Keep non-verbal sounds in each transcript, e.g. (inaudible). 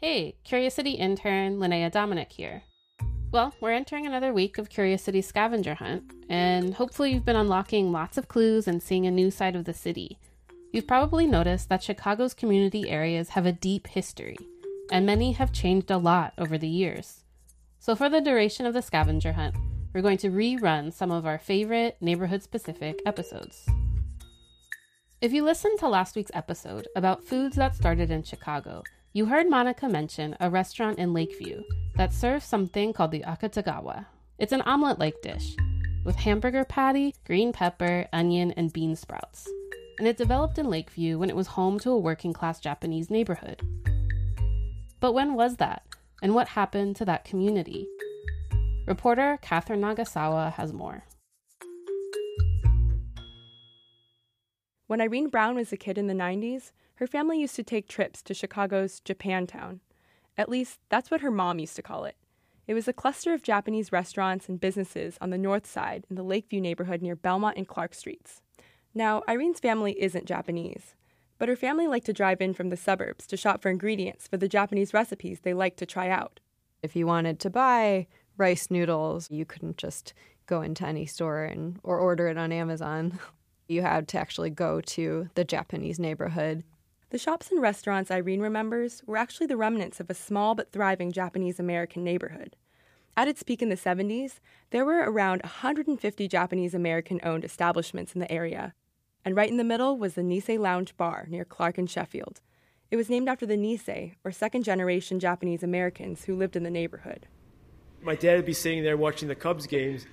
Hey, Curious City intern Linnea Dominic here. Well, we're entering another week of Curious City scavenger hunt, and hopefully you've been unlocking lots of clues and seeing a new side of the city. You've probably noticed that Chicago's community areas have a deep history, and many have changed a lot over the years. So, for the duration of the scavenger hunt, we're going to rerun some of our favorite neighborhood specific episodes. If you listened to last week's episode about foods that started in Chicago, you heard Monica mention a restaurant in Lakeview that serves something called the Akutagawa. It's an omelet like dish with hamburger patty, green pepper, onion, and bean sprouts. And it developed in Lakeview when it was home to a working class Japanese neighborhood. But when was that? And what happened to that community? Reporter Katherine Nagasawa has more. When Irene Brown was a kid in the 90s, her family used to take trips to Chicago's Japantown. At least, that's what her mom used to call it. It was a cluster of Japanese restaurants and businesses on the north side in the Lakeview neighborhood near Belmont and Clark Streets. Now, Irene's family isn't Japanese, but her family liked to drive in from the suburbs to shop for ingredients for the Japanese recipes they liked to try out. If you wanted to buy rice noodles, you couldn't just go into any store and or order it on Amazon. (laughs) You had to actually go to the Japanese neighborhood. The shops and restaurants Irene remembers were actually the remnants of a small but thriving Japanese American neighborhood. At its peak in the 70s, there were around 150 Japanese American owned establishments in the area, and right in the middle was the Nisei Lounge Bar near Clark and Sheffield. It was named after the Nisei, or second generation Japanese Americans who lived in the neighborhood. My dad would be sitting there watching the Cubs games,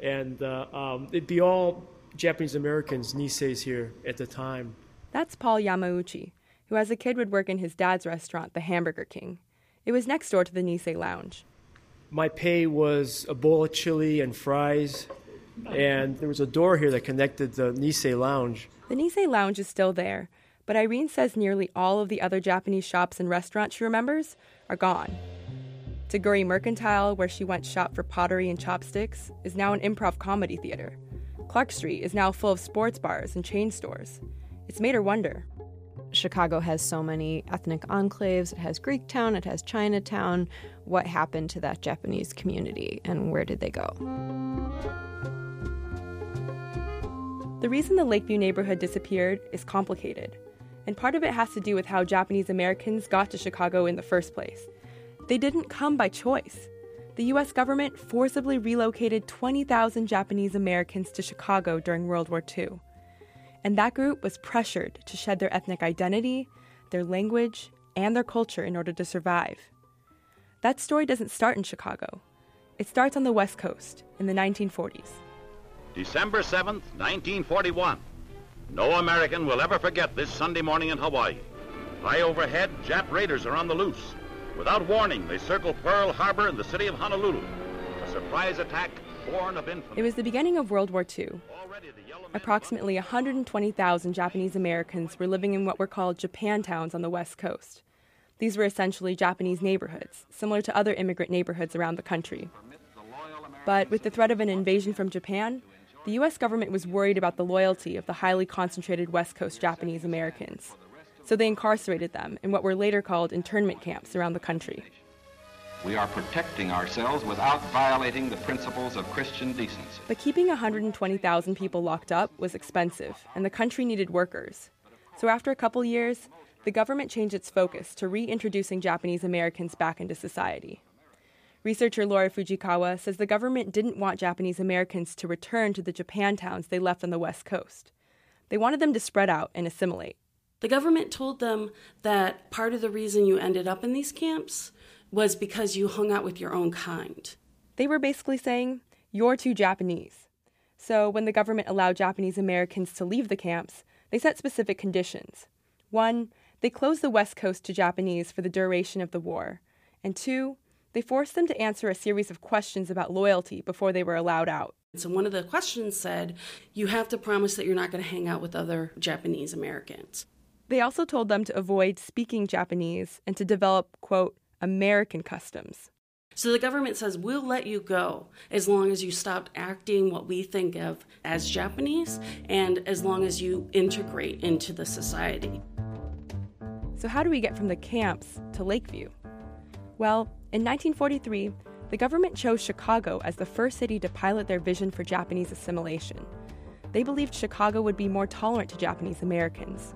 and uh, um, it'd be all Japanese Americans, Niseis here at the time. That's Paul Yamauchi, who as a kid would work in his dad's restaurant, the Hamburger King. It was next door to the Nisei Lounge. My pay was a bowl of chili and fries, and there was a door here that connected the Nisei Lounge. The Nisei Lounge is still there, but Irene says nearly all of the other Japanese shops and restaurants she remembers are gone. Toguri Mercantile, where she once shop for pottery and chopsticks, is now an improv comedy theater. Clark Street is now full of sports bars and chain stores. It's made her wonder. Chicago has so many ethnic enclaves. It has Greektown, it has Chinatown. What happened to that Japanese community and where did they go? The reason the Lakeview neighborhood disappeared is complicated, and part of it has to do with how Japanese Americans got to Chicago in the first place. They didn't come by choice the US government forcibly relocated 20,000 Japanese Americans to Chicago during World War II. And that group was pressured to shed their ethnic identity, their language, and their culture in order to survive. That story doesn't start in Chicago. It starts on the West Coast in the 1940s. December 7th, 1941. No American will ever forget this Sunday morning in Hawaii. High overhead, Jap raiders are on the loose. Without warning, they circle Pearl Harbor and the city of Honolulu. A surprise attack. It was the beginning of World War II. Approximately 120,000 Japanese Americans were living in what were called Japantowns on the West Coast. These were essentially Japanese neighborhoods, similar to other immigrant neighborhoods around the country. But with the threat of an invasion from Japan, the U.S. government was worried about the loyalty of the highly concentrated West Coast Japanese Americans so they incarcerated them in what were later called internment camps around the country. We are protecting ourselves without violating the principles of Christian decency. But keeping 120,000 people locked up was expensive, and the country needed workers. So after a couple years, the government changed its focus to reintroducing Japanese Americans back into society. Researcher Laura Fujikawa says the government didn't want Japanese Americans to return to the Japan towns they left on the West Coast. They wanted them to spread out and assimilate. The government told them that part of the reason you ended up in these camps was because you hung out with your own kind. They were basically saying, You're too Japanese. So when the government allowed Japanese Americans to leave the camps, they set specific conditions. One, they closed the West Coast to Japanese for the duration of the war. And two, they forced them to answer a series of questions about loyalty before they were allowed out. So, one of the questions said, You have to promise that you're not going to hang out with other Japanese Americans. They also told them to avoid speaking Japanese and to develop, quote, American customs. So the government says, we'll let you go as long as you stop acting what we think of as Japanese and as long as you integrate into the society. So, how do we get from the camps to Lakeview? Well, in 1943, the government chose Chicago as the first city to pilot their vision for Japanese assimilation. They believed Chicago would be more tolerant to Japanese Americans.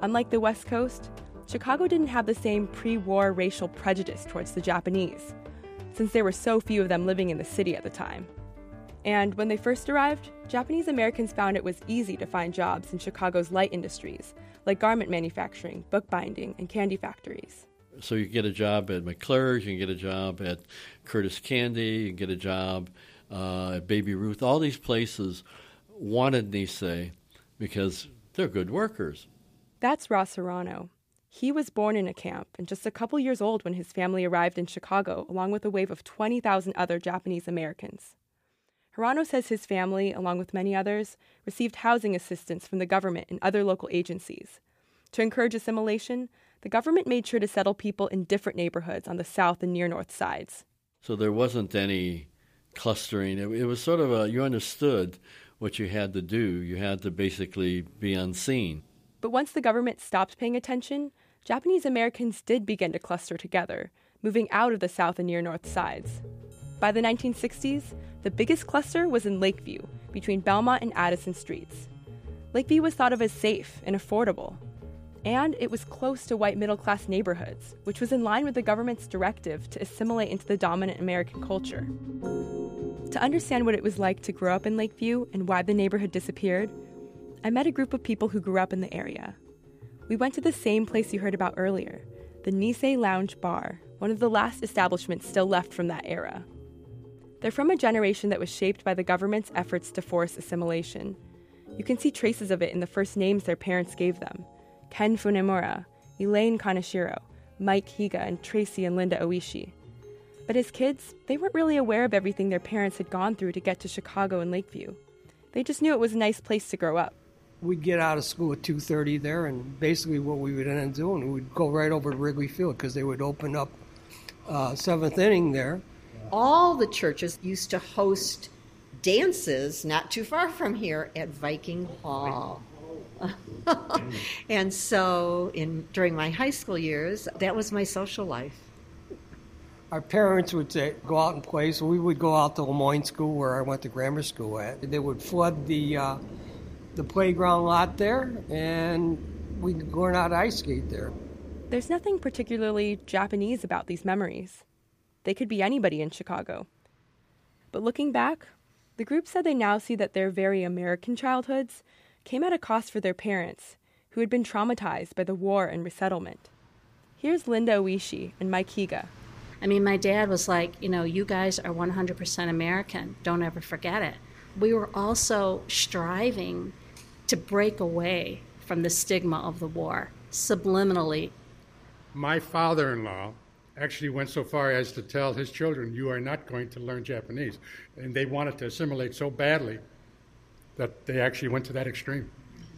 Unlike the West Coast, Chicago didn't have the same pre war racial prejudice towards the Japanese, since there were so few of them living in the city at the time. And when they first arrived, Japanese Americans found it was easy to find jobs in Chicago's light industries, like garment manufacturing, bookbinding, and candy factories. So you get a job at McClure's, you can get a job at Curtis Candy, you can get a job uh, at Baby Ruth. All these places wanted Nisei because they're good workers. That's Ross Harano. He was born in a camp and just a couple years old when his family arrived in Chicago, along with a wave of 20,000 other Japanese Americans. Harano says his family, along with many others, received housing assistance from the government and other local agencies. To encourage assimilation, the government made sure to settle people in different neighborhoods on the south and near north sides. So there wasn't any clustering. It, it was sort of a, you understood what you had to do. You had to basically be unseen. But once the government stopped paying attention, Japanese Americans did begin to cluster together, moving out of the south and near north sides. By the 1960s, the biggest cluster was in Lakeview, between Belmont and Addison streets. Lakeview was thought of as safe and affordable, and it was close to white middle class neighborhoods, which was in line with the government's directive to assimilate into the dominant American culture. To understand what it was like to grow up in Lakeview and why the neighborhood disappeared, I met a group of people who grew up in the area. We went to the same place you heard about earlier, the Nisei Lounge Bar, one of the last establishments still left from that era. They're from a generation that was shaped by the government's efforts to force assimilation. You can see traces of it in the first names their parents gave them Ken Funemura, Elaine Kaneshiro, Mike Higa, and Tracy and Linda Oishi. But as kids, they weren't really aware of everything their parents had gone through to get to Chicago and Lakeview. They just knew it was a nice place to grow up. We'd get out of school at 2.30 there, and basically what we would end up doing, we'd go right over to Wrigley Field because they would open up uh, seventh inning there. All the churches used to host dances not too far from here at Viking Hall. (laughs) and so in during my high school years, that was my social life. Our parents would say, go out and play, so we would go out to Lemoyne School, where I went to grammar school at. They would flood the uh, the playground lot there, and we'd learn how to ice skate there. There's nothing particularly Japanese about these memories. They could be anybody in Chicago. But looking back, the group said they now see that their very American childhoods came at a cost for their parents, who had been traumatized by the war and resettlement. Here's Linda Oishi and Mike Higa. I mean, my dad was like, you know, you guys are 100% American. Don't ever forget it. We were also striving to break away from the stigma of the war subliminally. My father in law actually went so far as to tell his children, You are not going to learn Japanese. And they wanted to assimilate so badly that they actually went to that extreme.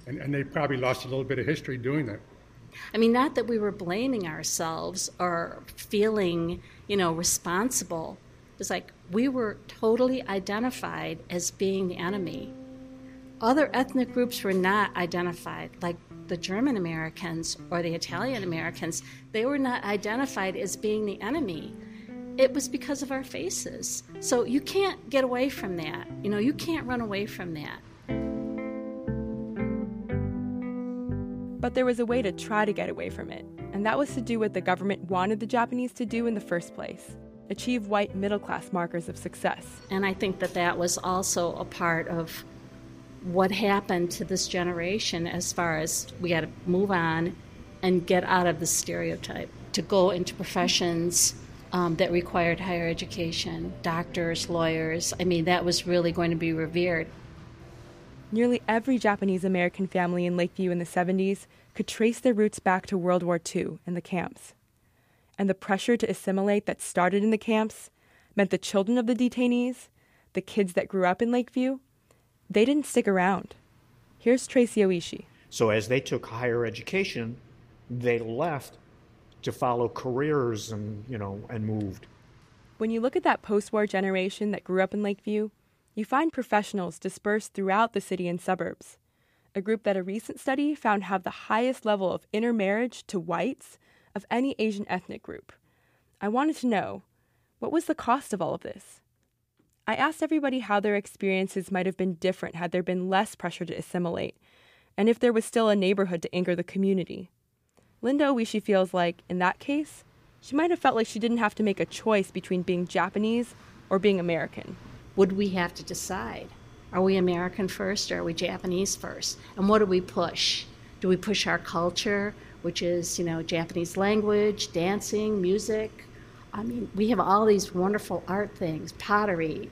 And, and they probably lost a little bit of history doing that. I mean, not that we were blaming ourselves or feeling, you know, responsible. It's like we were totally identified as being the enemy. Other ethnic groups were not identified, like the German Americans or the Italian Americans. They were not identified as being the enemy. It was because of our faces. So you can't get away from that. You know, you can't run away from that. But there was a way to try to get away from it, and that was to do what the government wanted the Japanese to do in the first place achieve white middle class markers of success. And I think that that was also a part of what happened to this generation as far as we got to move on and get out of the stereotype to go into professions um, that required higher education doctors, lawyers. I mean, that was really going to be revered. Nearly every Japanese American family in Lakeview in the 70s could trace their roots back to World War II and the camps. And the pressure to assimilate that started in the camps meant the children of the detainees, the kids that grew up in Lakeview, they didn't stick around. Here's Tracy Oishi. So as they took higher education, they left to follow careers and, you know, and moved. When you look at that post-war generation that grew up in Lakeview, you find professionals dispersed throughout the city and suburbs. A group that a recent study found have the highest level of intermarriage to whites of any Asian ethnic group. I wanted to know what was the cost of all of this? I asked everybody how their experiences might have been different had there been less pressure to assimilate, and if there was still a neighborhood to anchor the community. Linda Oishi feels like, in that case, she might have felt like she didn't have to make a choice between being Japanese or being American. Would we have to decide? Are we American first or are we Japanese first? And what do we push? Do we push our culture, which is, you know, Japanese language, dancing, music? I mean, we have all these wonderful art things, pottery,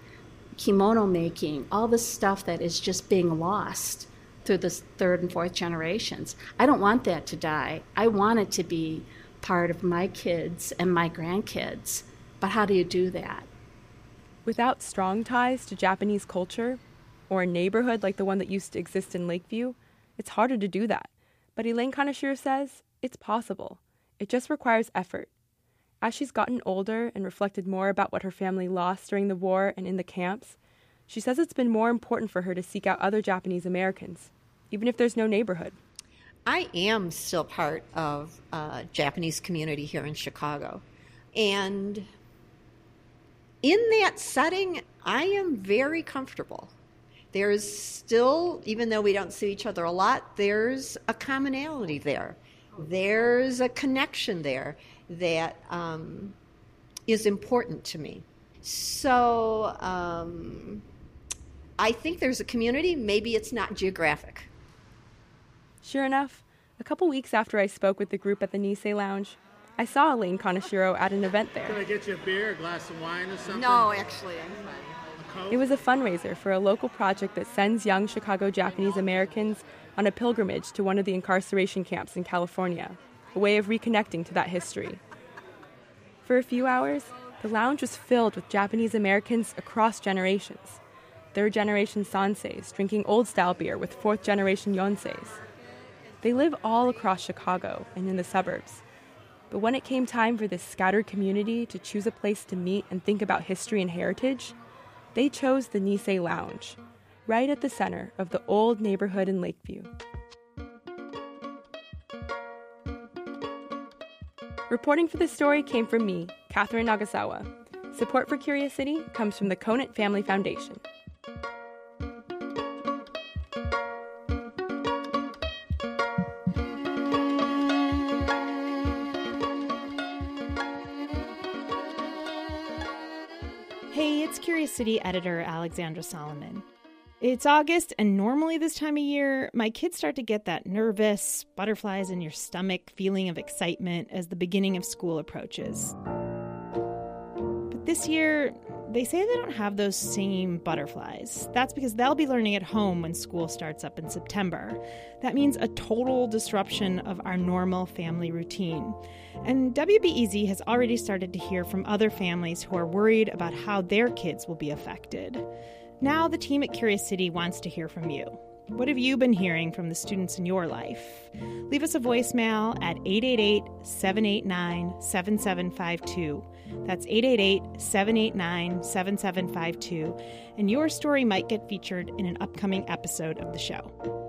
kimono making, all this stuff that is just being lost through the third and fourth generations. I don't want that to die. I want it to be part of my kids and my grandkids. But how do you do that? Without strong ties to Japanese culture, or a neighborhood like the one that used to exist in Lakeview, it's harder to do that. But Elaine Kaneshiro says it's possible. It just requires effort. As she's gotten older and reflected more about what her family lost during the war and in the camps, she says it's been more important for her to seek out other Japanese Americans, even if there's no neighborhood. I am still part of a Japanese community here in Chicago. And in that setting, I am very comfortable. There's still, even though we don't see each other a lot, there's a commonality there. There's a connection there that um, is important to me. So um, I think there's a community. Maybe it's not geographic. Sure enough, a couple weeks after I spoke with the group at the Nisei Lounge, I saw Elaine Kaneshiro at an event there. Can I get you a beer, a glass of wine, or something? No, actually, I'm fine. It was a fundraiser for a local project that sends young Chicago Japanese Americans on a pilgrimage to one of the incarceration camps in California, a way of reconnecting to that history. For a few hours, the lounge was filled with Japanese Americans across generations. Third generation Sanseis drinking old style beer with fourth generation Yonseis. They live all across Chicago and in the suburbs. But when it came time for this scattered community to choose a place to meet and think about history and heritage, they chose the Nisei Lounge, right at the center of the old neighborhood in Lakeview. Reporting for this story came from me, Katherine Nagasawa. Support for Curious City comes from the Conant Family Foundation. Hey, it's Curious City editor Alexandra Salomon. It's August, and normally this time of year, my kids start to get that nervous, butterflies in your stomach feeling of excitement as the beginning of school approaches. But this year, they say they don't have those same butterflies. That's because they'll be learning at home when school starts up in September. That means a total disruption of our normal family routine. And WBEZ has already started to hear from other families who are worried about how their kids will be affected. Now, the team at Curious City wants to hear from you. What have you been hearing from the students in your life? Leave us a voicemail at 888 789 7752. That's 888 789 7752, and your story might get featured in an upcoming episode of the show.